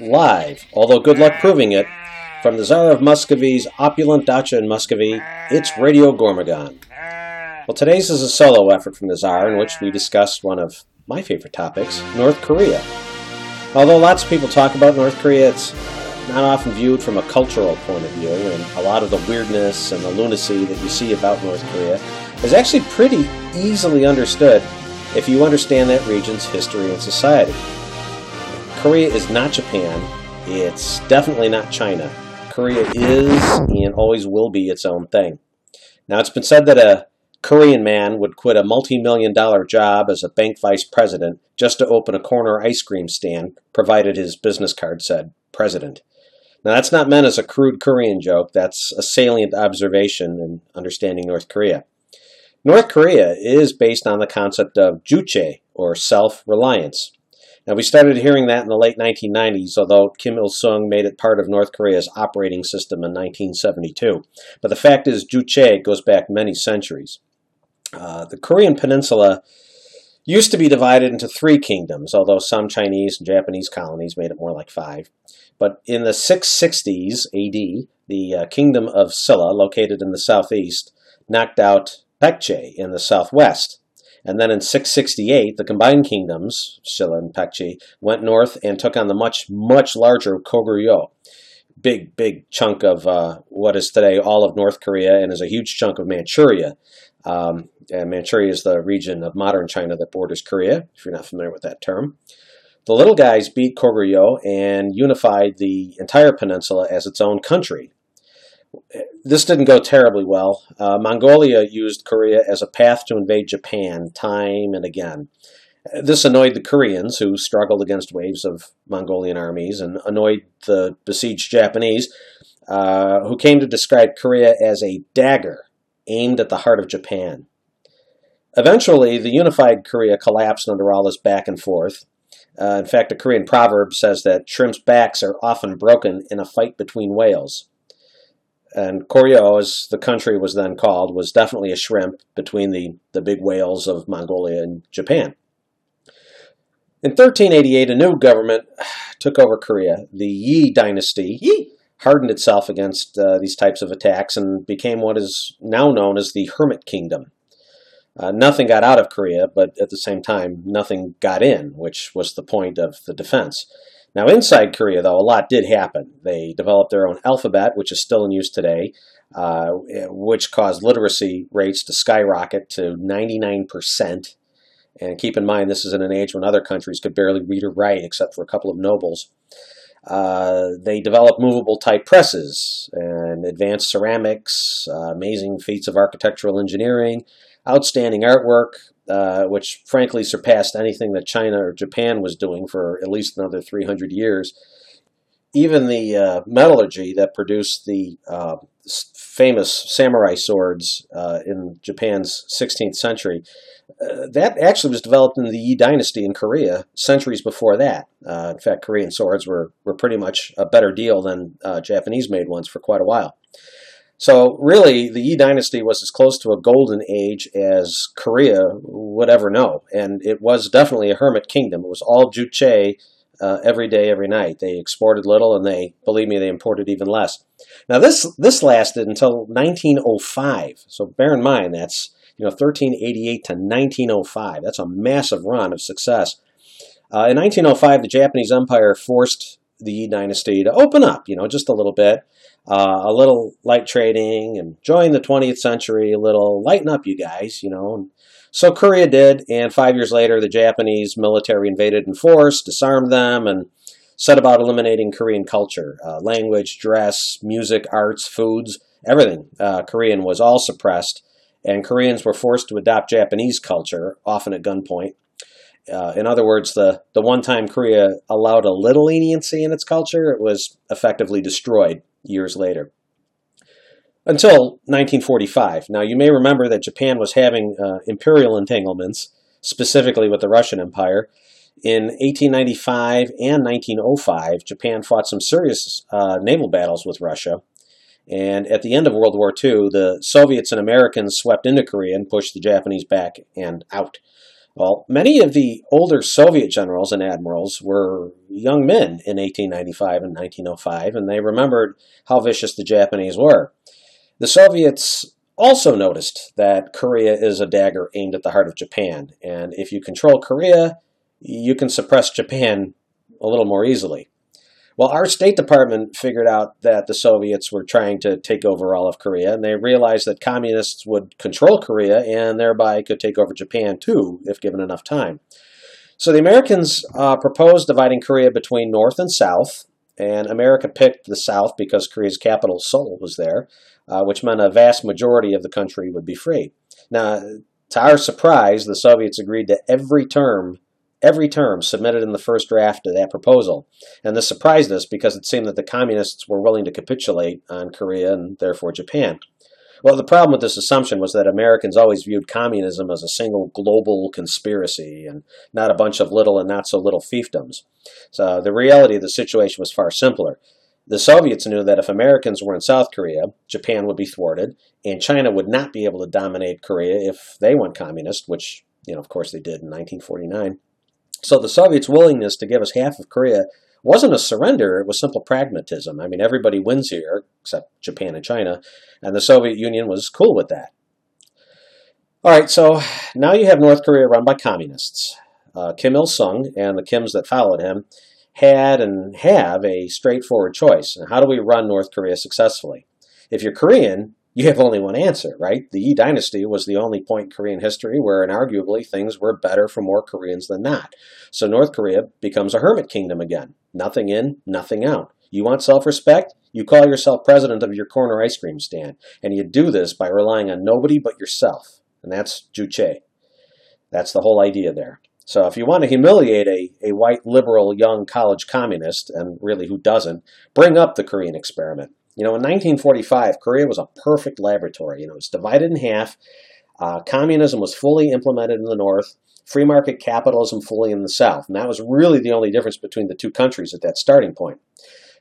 live, although good luck proving it, from the Tsar of Muscovy's opulent dacha in Muscovy, it's Radio Gormogon. Well, today's is a solo effort from the Tsar in which we discuss one of my favorite topics, North Korea. Although lots of people talk about North Korea, it's not often viewed from a cultural point of view, and a lot of the weirdness and the lunacy that you see about North Korea is actually pretty easily understood if you understand that region's history and society. Korea is not Japan. It's definitely not China. Korea is and always will be its own thing. Now, it's been said that a Korean man would quit a multi million dollar job as a bank vice president just to open a corner ice cream stand, provided his business card said president. Now, that's not meant as a crude Korean joke, that's a salient observation in understanding North Korea. North Korea is based on the concept of juche, or self reliance. Now, we started hearing that in the late 1990s, although Kim Il sung made it part of North Korea's operating system in 1972. But the fact is, juche goes back many centuries. Uh, the Korean Peninsula used to be divided into three kingdoms, although some Chinese and Japanese colonies made it more like five. But in the 660s AD, the uh, kingdom of Silla, located in the southeast, knocked out Baekje in the southwest. And then in 668, the combined kingdoms, Silla and Baekje, went north and took on the much, much larger Goguryeo. Big, big chunk of uh, what is today all of North Korea and is a huge chunk of Manchuria. Um, and Manchuria is the region of modern China that borders Korea, if you're not familiar with that term. The little guys beat Goguryeo and unified the entire peninsula as its own country. This didn't go terribly well. Uh, Mongolia used Korea as a path to invade Japan time and again. This annoyed the Koreans, who struggled against waves of Mongolian armies, and annoyed the besieged Japanese, uh, who came to describe Korea as a dagger aimed at the heart of Japan. Eventually, the unified Korea collapsed under all this back and forth. Uh, in fact, a Korean proverb says that shrimps' backs are often broken in a fight between whales. And Goryeo, as the country was then called, was definitely a shrimp between the, the big whales of Mongolia and Japan. In 1388, a new government took over Korea. The Yi dynasty Yi, hardened itself against uh, these types of attacks and became what is now known as the Hermit Kingdom. Uh, nothing got out of Korea, but at the same time, nothing got in, which was the point of the defense. Now, inside Korea, though, a lot did happen. They developed their own alphabet, which is still in use today, uh, which caused literacy rates to skyrocket to 99%. And keep in mind, this is in an age when other countries could barely read or write except for a couple of nobles. Uh, they developed movable type presses and advanced ceramics, uh, amazing feats of architectural engineering, outstanding artwork, uh, which frankly surpassed anything that China or Japan was doing for at least another 300 years. Even the uh, metallurgy that produced the uh, famous samurai swords uh, in Japan's 16th century, uh, that actually was developed in the Yi Dynasty in Korea centuries before that. in fact, Korean swords were, were pretty much a better deal than Japanese made ones for quite a while. So really, the Yi dynasty was as close to a golden age as Korea would ever know, and it was definitely a hermit kingdom. It was all Juche uh, every day, every night. They exported little, and they, believe me, they imported even less. Now this this lasted until 1905. So bear in mind that's you know 1388 to 1905. That's a massive run of success. Uh, in 1905, the Japanese Empire forced the Yi dynasty to open up, you know, just a little bit uh, a little light trading and join the 20th century, a little lighten up, you guys, you know. So Korea did, and five years later, the Japanese military invaded in force, disarmed them, and set about eliminating Korean culture, uh, language, dress, music, arts, foods, everything. Uh, Korean was all suppressed, and Koreans were forced to adopt Japanese culture, often at gunpoint. Uh, in other words, the, the one time Korea allowed a little leniency in its culture, it was effectively destroyed years later. Until 1945. Now, you may remember that Japan was having uh, imperial entanglements, specifically with the Russian Empire. In 1895 and 1905, Japan fought some serious uh, naval battles with Russia. And at the end of World War II, the Soviets and Americans swept into Korea and pushed the Japanese back and out. Well, many of the older Soviet generals and admirals were young men in 1895 and 1905, and they remembered how vicious the Japanese were. The Soviets also noticed that Korea is a dagger aimed at the heart of Japan, and if you control Korea, you can suppress Japan a little more easily. Well, our State Department figured out that the Soviets were trying to take over all of Korea, and they realized that communists would control Korea and thereby could take over Japan too, if given enough time. So the Americans uh, proposed dividing Korea between North and South, and America picked the South because Korea's capital, Seoul, was there, uh, which meant a vast majority of the country would be free. Now, to our surprise, the Soviets agreed to every term every term submitted in the first draft of that proposal. And this surprised us because it seemed that the communists were willing to capitulate on Korea and therefore Japan. Well, the problem with this assumption was that Americans always viewed communism as a single global conspiracy and not a bunch of little and not so little fiefdoms. So the reality of the situation was far simpler. The Soviets knew that if Americans were in South Korea, Japan would be thwarted, and China would not be able to dominate Korea if they went communist, which, you know, of course they did in 1949. So the Soviets' willingness to give us half of Korea wasn't a surrender, it was simple pragmatism. I mean, everybody wins here, except Japan and China, and the Soviet Union was cool with that. All right, so now you have North Korea run by communists. Uh, Kim Il sung and the Kims that followed him had and have a straightforward choice. how do we run North Korea successfully? If you're Korean, you have only one answer, right? The Yi dynasty was the only point in Korean history where inarguably things were better for more Koreans than not. So North Korea becomes a hermit kingdom again. Nothing in, nothing out. You want self-respect? You call yourself president of your corner ice cream stand. And you do this by relying on nobody but yourself. And that's Juche. That's the whole idea there. So if you want to humiliate a, a white liberal young college communist, and really who doesn't, bring up the Korean experiment. You know, in 1945, Korea was a perfect laboratory. You know, it was divided in half. Uh, communism was fully implemented in the north, free market capitalism fully in the south. And that was really the only difference between the two countries at that starting point.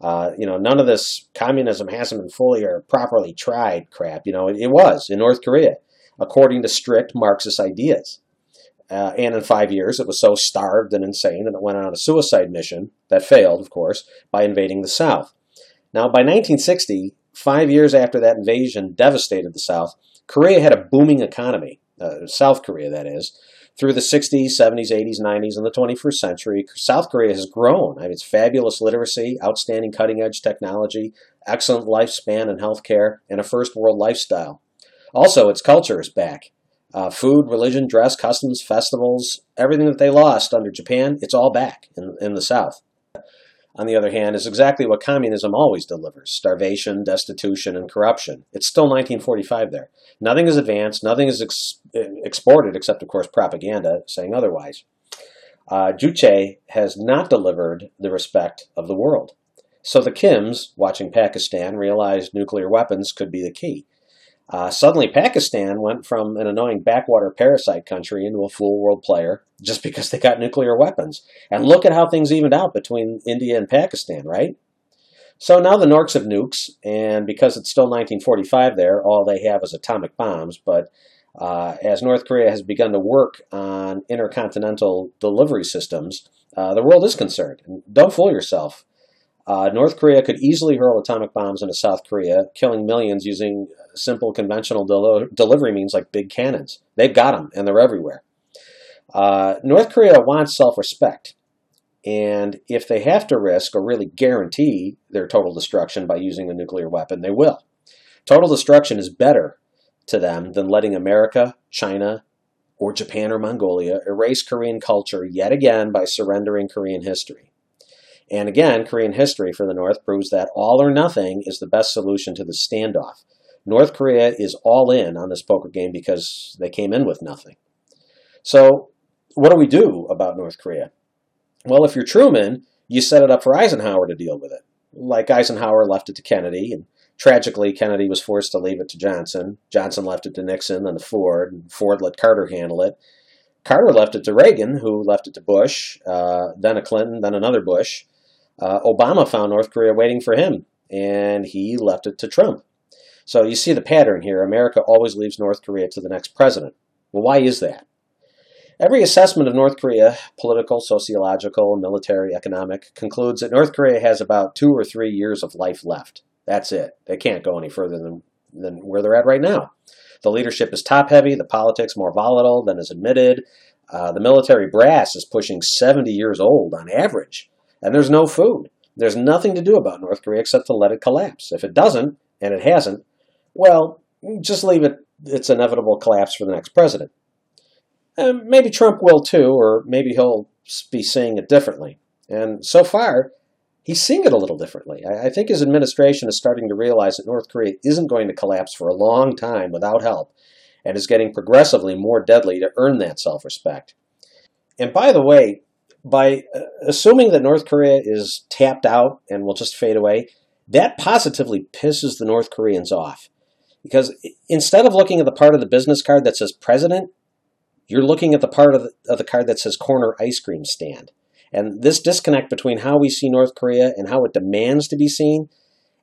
Uh, you know, none of this communism hasn't been fully or properly tried crap. You know, it, it was in North Korea, according to strict Marxist ideas. Uh, and in five years, it was so starved and insane that it went on a suicide mission that failed, of course, by invading the South. Now, by 1960, five years after that invasion devastated the South, Korea had a booming economy, uh, South Korea, that is. Through the 60s, 70s, 80s, 90s, and the 21st century, South Korea has grown. I mean, it's fabulous literacy, outstanding cutting edge technology, excellent lifespan and healthcare, and a first world lifestyle. Also, its culture is back. Uh, food, religion, dress, customs, festivals, everything that they lost under Japan, it's all back in, in the South on the other hand, is exactly what communism always delivers starvation, destitution, and corruption. It's still 1945 there. Nothing is advanced, nothing is ex- exported, except, of course, propaganda saying otherwise. Uh, Juche has not delivered the respect of the world. So the Kims, watching Pakistan, realized nuclear weapons could be the key. Uh, suddenly, Pakistan went from an annoying backwater parasite country into a full world player just because they got nuclear weapons. And look at how things evened out between India and Pakistan, right? So now the Norks have nukes, and because it's still 1945 there, all they have is atomic bombs. But uh, as North Korea has begun to work on intercontinental delivery systems, uh, the world is concerned. Don't fool yourself. Uh, North Korea could easily hurl atomic bombs into South Korea, killing millions using simple conventional del- delivery means like big cannons. They've got them, and they're everywhere. Uh, North Korea wants self respect. And if they have to risk or really guarantee their total destruction by using a nuclear weapon, they will. Total destruction is better to them than letting America, China, or Japan or Mongolia erase Korean culture yet again by surrendering Korean history. And again, Korean history for the North proves that all or nothing is the best solution to the standoff. North Korea is all in on this poker game because they came in with nothing. So, what do we do about North Korea? Well, if you're Truman, you set it up for Eisenhower to deal with it. Like Eisenhower left it to Kennedy, and tragically, Kennedy was forced to leave it to Johnson. Johnson left it to Nixon, then to Ford, and Ford let Carter handle it. Carter left it to Reagan, who left it to Bush, uh, then a Clinton, then another Bush. Uh, Obama found North Korea waiting for him, and he left it to Trump. So you see the pattern here. America always leaves North Korea to the next president. Well, why is that? Every assessment of North Korea, political, sociological, military, economic, concludes that North Korea has about two or three years of life left. That's it. They can't go any further than, than where they're at right now. The leadership is top heavy, the politics more volatile than is admitted. Uh, the military brass is pushing 70 years old on average, and there's no food. There's nothing to do about North Korea except to let it collapse. If it doesn't, and it hasn't, well, just leave it its inevitable collapse for the next president. And maybe Trump will too, or maybe he'll be seeing it differently. And so far, he's seeing it a little differently. I, think his administration is starting to realize that North Korea isn't going to collapse for a long time without help, and is getting progressively more deadly to earn that self respect. And by the way, by uh, assuming that North Korea is tapped out and will just fade away, that positively pisses the North Koreans off. Because instead of looking at the part of the business card that says president, you're looking at the part of the, of the card that says corner ice cream stand. And this disconnect between how we see North Korea and how it demands to be seen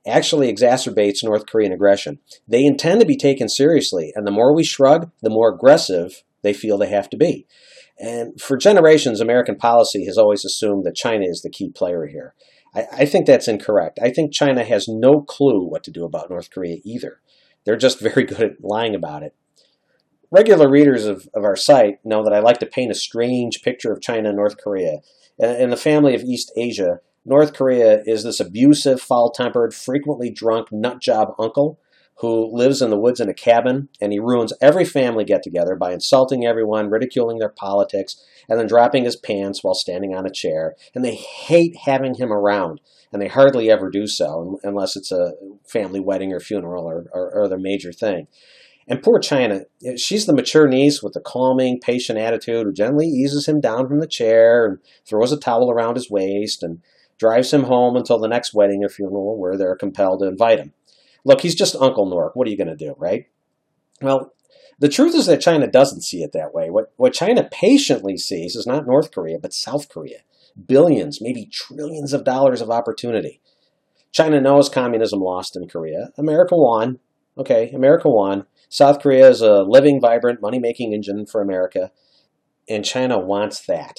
actually exacerbates North Korean aggression. They intend to be taken seriously, and the more we shrug, the more aggressive they feel they have to be. And for generations, American policy has always assumed that China is the key player here. I, I, think that's incorrect. I think China has no clue what to do about North Korea either. They're just very good at lying about it. Regular readers of, of our site know that I like to paint a strange picture of China and North Korea. In the family of East Asia, North Korea is this abusive, foul tempered, frequently drunk nutjob uncle who lives in the woods in a cabin and he ruins every family get together by insulting everyone, ridiculing their politics, and then dropping his pants while standing on a chair. And they hate having him around, and they hardly ever do so unless it's a family wedding or funeral or, or, or other major thing. And poor China, eh, she's the mature niece with the calming, patient attitude who gently eases him down from the chair and throws a towel around his waist and drives him home until the next wedding or funeral where they're compelled to invite him. Look, he's just Uncle Nork. What are you going to do, right? Well, the truth is that China doesn't see it that way. What, what China patiently sees is not North Korea, but South Korea. Billions, maybe trillions of dollars of opportunity. China knows communism lost in Korea. America won. Okay, America won. South Korea is a living, vibrant, money making engine for America, and China wants that.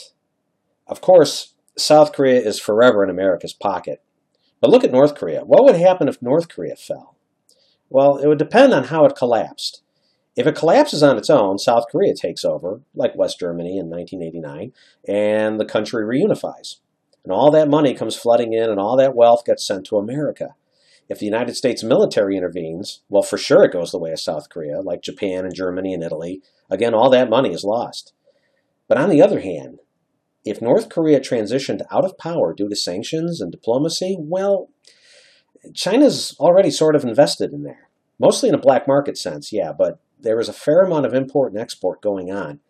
Of course, South Korea is forever in America's pocket. But look at North Korea. What would happen if North Korea fell? Well, it would depend on how it collapsed. If it collapses on its own, South Korea takes over, like West Germany in 1989, and the country reunifies. And all that money comes flooding in, and all that wealth gets sent to America. If the United States military intervenes, well, for sure it goes the way of South Korea, like Japan and Germany and Italy. Again, all that money is lost. But on the other hand, if North Korea transitioned out of power due to sanctions and diplomacy, well, China's already sort of invested in there. Mostly in a black market sense, yeah, but there is a fair amount of import and export going on.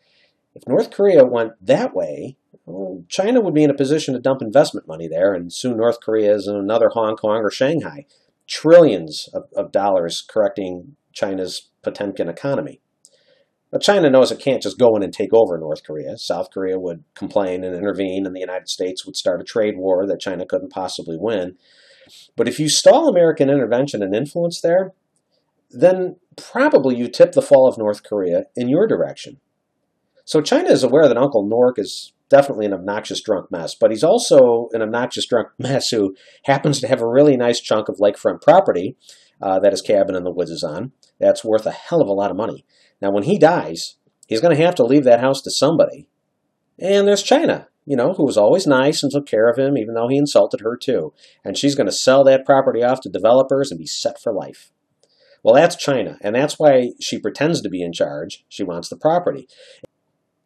If North Korea went that way, well, China would be in a position to dump investment money there, and soon North Korea is another Hong Kong or Shanghai. Trillions of, of dollars correcting China's Potemkin economy. But China knows it can't just go in and take over North Korea. South Korea would complain and intervene, and the United States would start a trade war that China couldn't possibly win. But if you stall American intervention and influence there, then probably you tip the fall of North Korea in your direction. So China is aware that Uncle Nork is definitely an obnoxious drunk mess, but he's also an obnoxious drunk mess who happens to have a really nice chunk of lakefront property uh, that his cabin in the woods is on. That's worth a hell of a lot of money. Now, when he dies, he's going to have to leave that house to somebody. And there's China, you know, who was always nice and took care of him, even though he insulted her too. And she's going to sell that property off to developers and be set for life. Well, that's China, and that's why she pretends to be in charge. She wants the property.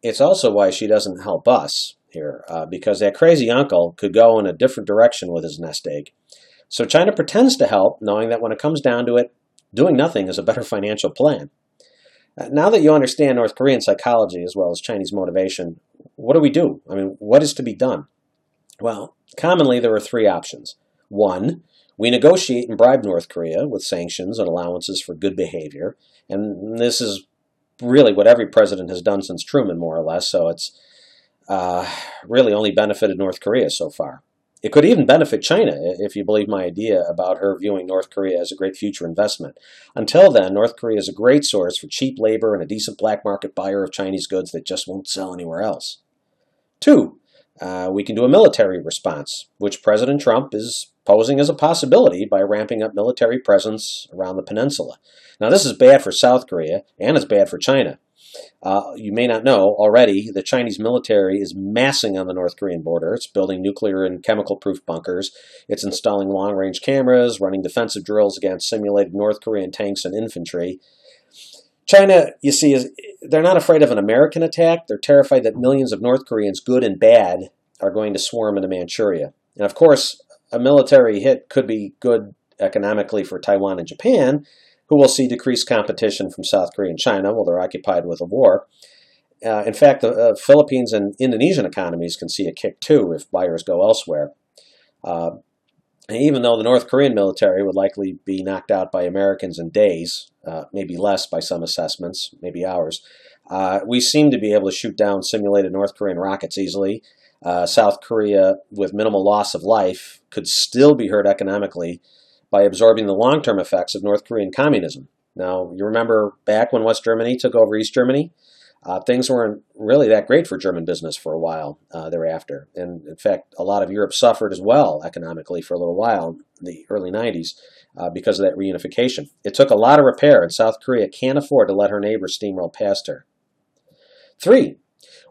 It's also why she doesn't help us here, uh, because that crazy uncle could go in a different direction with his nest egg. So China pretends to help, knowing that when it comes down to it, doing nothing is a better financial plan. Uh, now that you understand North Korean psychology as well as Chinese motivation, what do we do? I mean, what is to be done? Well, commonly there are three options. One, we negotiate and bribe North Korea with sanctions and allowances for good behavior, and this is really what every president has done since Truman, more or less, so it's uh, really only benefited North Korea so far. It could even benefit China, if you believe my idea about her viewing North Korea as a great future investment. Until then, North Korea is a great source for cheap labor and a decent black market buyer of Chinese goods that just won't sell anywhere else. Two, uh, we can do a military response, which President Trump is posing as a possibility by ramping up military presence around the peninsula. Now, this is bad for South Korea and it's bad for China. Uh, you may not know already, the Chinese military is massing on the North Korean border. It's building nuclear and chemical proof bunkers. It's installing long range cameras, running defensive drills against simulated North Korean tanks and infantry. China, you see, is they're not afraid of an American attack. They're terrified that millions of North Koreans, good and bad, are going to swarm into Manchuria. And of course, a military hit could be good economically for Taiwan and Japan, who will see decreased competition from South Korea and China while they're occupied with a war. Uh, in fact, the uh, Philippines and Indonesian economies can see a kick too if buyers go elsewhere. Uh, even though the North Korean military would likely be knocked out by Americans in days, uh, maybe less by some assessments, maybe hours, uh, we seem to be able to shoot down simulated North Korean rockets easily. Uh, South Korea, with minimal loss of life, could still be hurt economically by absorbing the long term effects of North Korean communism. Now, you remember back when West Germany took over East Germany? Uh, things weren't really that great for German business for a while uh, thereafter. And in fact, a lot of Europe suffered as well economically for a little while in the early 90s uh, because of that reunification. It took a lot of repair, and South Korea can't afford to let her neighbor steamroll past her. Three,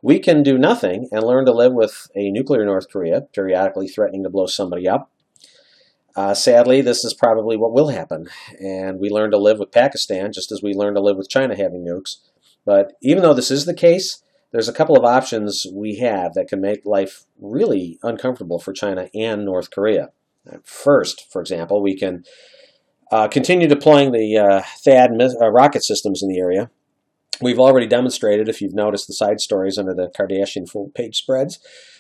we can do nothing and learn to live with a nuclear North Korea, periodically threatening to blow somebody up, uh, sadly, this is probably what will happen, and we learn to live with Pakistan just as we learn to live with China having nukes. But even though this is the case, there's a couple of options we have that can make life really uncomfortable for China and North Korea. First, for example, we can uh, continue deploying the uh, THAAD uh, rocket systems in the area. We've already demonstrated, if you've noticed the side stories under the Kardashian full page spreads,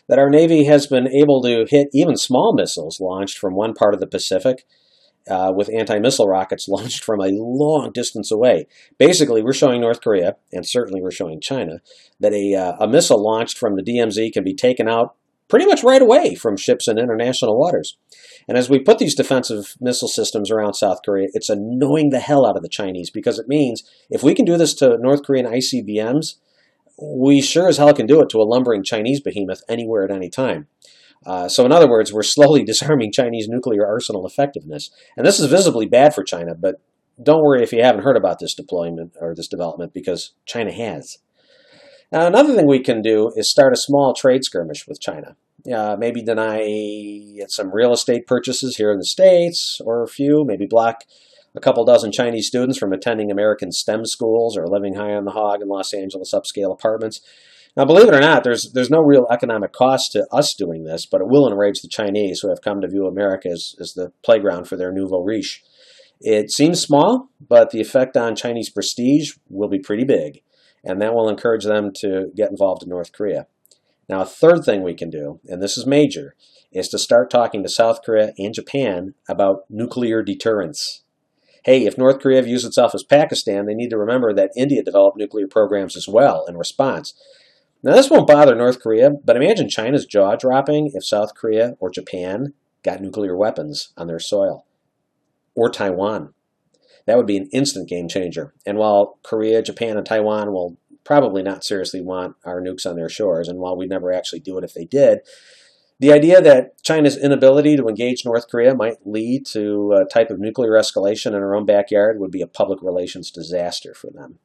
that our Navy has been able to hit even small missiles launched from one part of the Pacific uh, with anti missile rockets launched from a long distance away. Basically, we're showing North Korea, and certainly we're showing China, that a, uh, a missile launched from the DMZ can be taken out pretty much right away from ships in international waters. And as we put these defensive missile systems around South Korea, it's annoying the hell out of the Chinese because it means if we can do this to North Korean ICBMs, we sure as hell can do it to a lumbering Chinese behemoth anywhere at any time. Uh, so, in other words, we're slowly disarming Chinese nuclear arsenal effectiveness. And this is visibly bad for China, but don't worry if you haven't heard about this deployment or this development because China has. Now, another thing we can do is start a small trade skirmish with China. Uh, maybe deny some real estate purchases here in the States, or a few, maybe block a couple dozen Chinese students from attending American STEM schools or living high on the hog in Los Angeles upscale apartments. Now, believe it or not, there's there's no real economic cost to us doing this, but it will enrage the Chinese who have come to view America as, as the playground for their nouveau riche. It seems small, but the effect on Chinese prestige will be pretty big, and that will encourage them to get involved in North Korea. Now, a third thing we can do, and this is major, is to start talking to South Korea and Japan about nuclear deterrence hey, if North Korea views itself as Pakistan, they need to remember that India developed nuclear programs as well in response. Now, this won't bother North Korea, but imagine China's jaw dropping if South Korea or Japan got nuclear weapons on their soil, or Taiwan. That would be an instant game changer. And while Korea, Japan, and Taiwan will probably not seriously want our nukes on their shores, and while we'd never actually do it if they did, the idea that China's inability to engage North Korea might lead to a type of nuclear escalation in our own backyard would be a public relations disaster for them.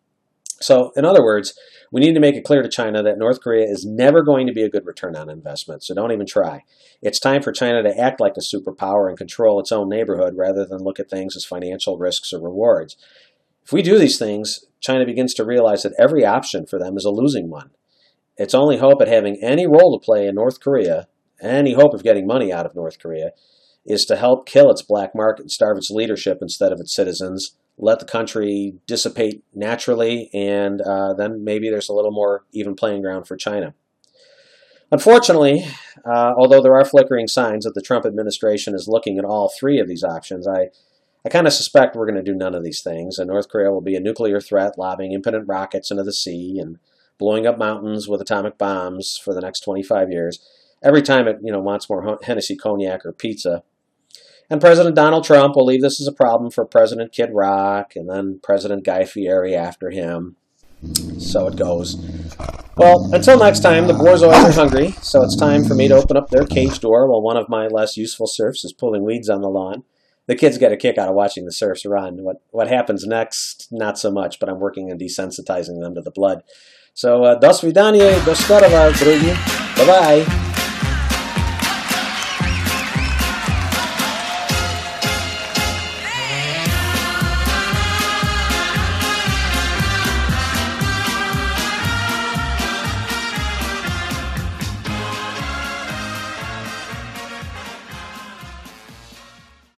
So, in other words, we need to make it clear to China that North Korea is never going to be a good return on investment, so don't even try. It's time for China to act like a superpower and control its own neighborhood rather than look at things as financial risks or rewards. If we do these things, China begins to realize that every option for them is a losing one. Its only hope at having any role to play in North Korea any hope of getting money out of North Korea is to help kill its black market and starve its leadership instead of its citizens, let the country dissipate naturally, and uh, then maybe there's a little more even playing ground for China. Unfortunately, uh, although there are flickering signs that the Trump administration is looking at all three of these options, I, I kind of suspect we're going to do none of these things, and North Korea will be a nuclear threat, lobbing impotent rockets into the sea and blowing up mountains with atomic bombs for the next 25 years. every time it you know wants more Hennessy cognac or pizza. And President Donald Trump will leave this as a problem for President Kid Rock and then President Guy Fieri after him. So it goes. Well, until next time, the Borzois are hungry, so it's time for me to open up their cage door while one of my less useful serfs is pulling weeds on the lawn. The kids get a kick out of watching the serfs run. What what happens next, not so much, but I'm working on desensitizing them to the blood. So, uh, svidaniye, do skoro, Bye-bye.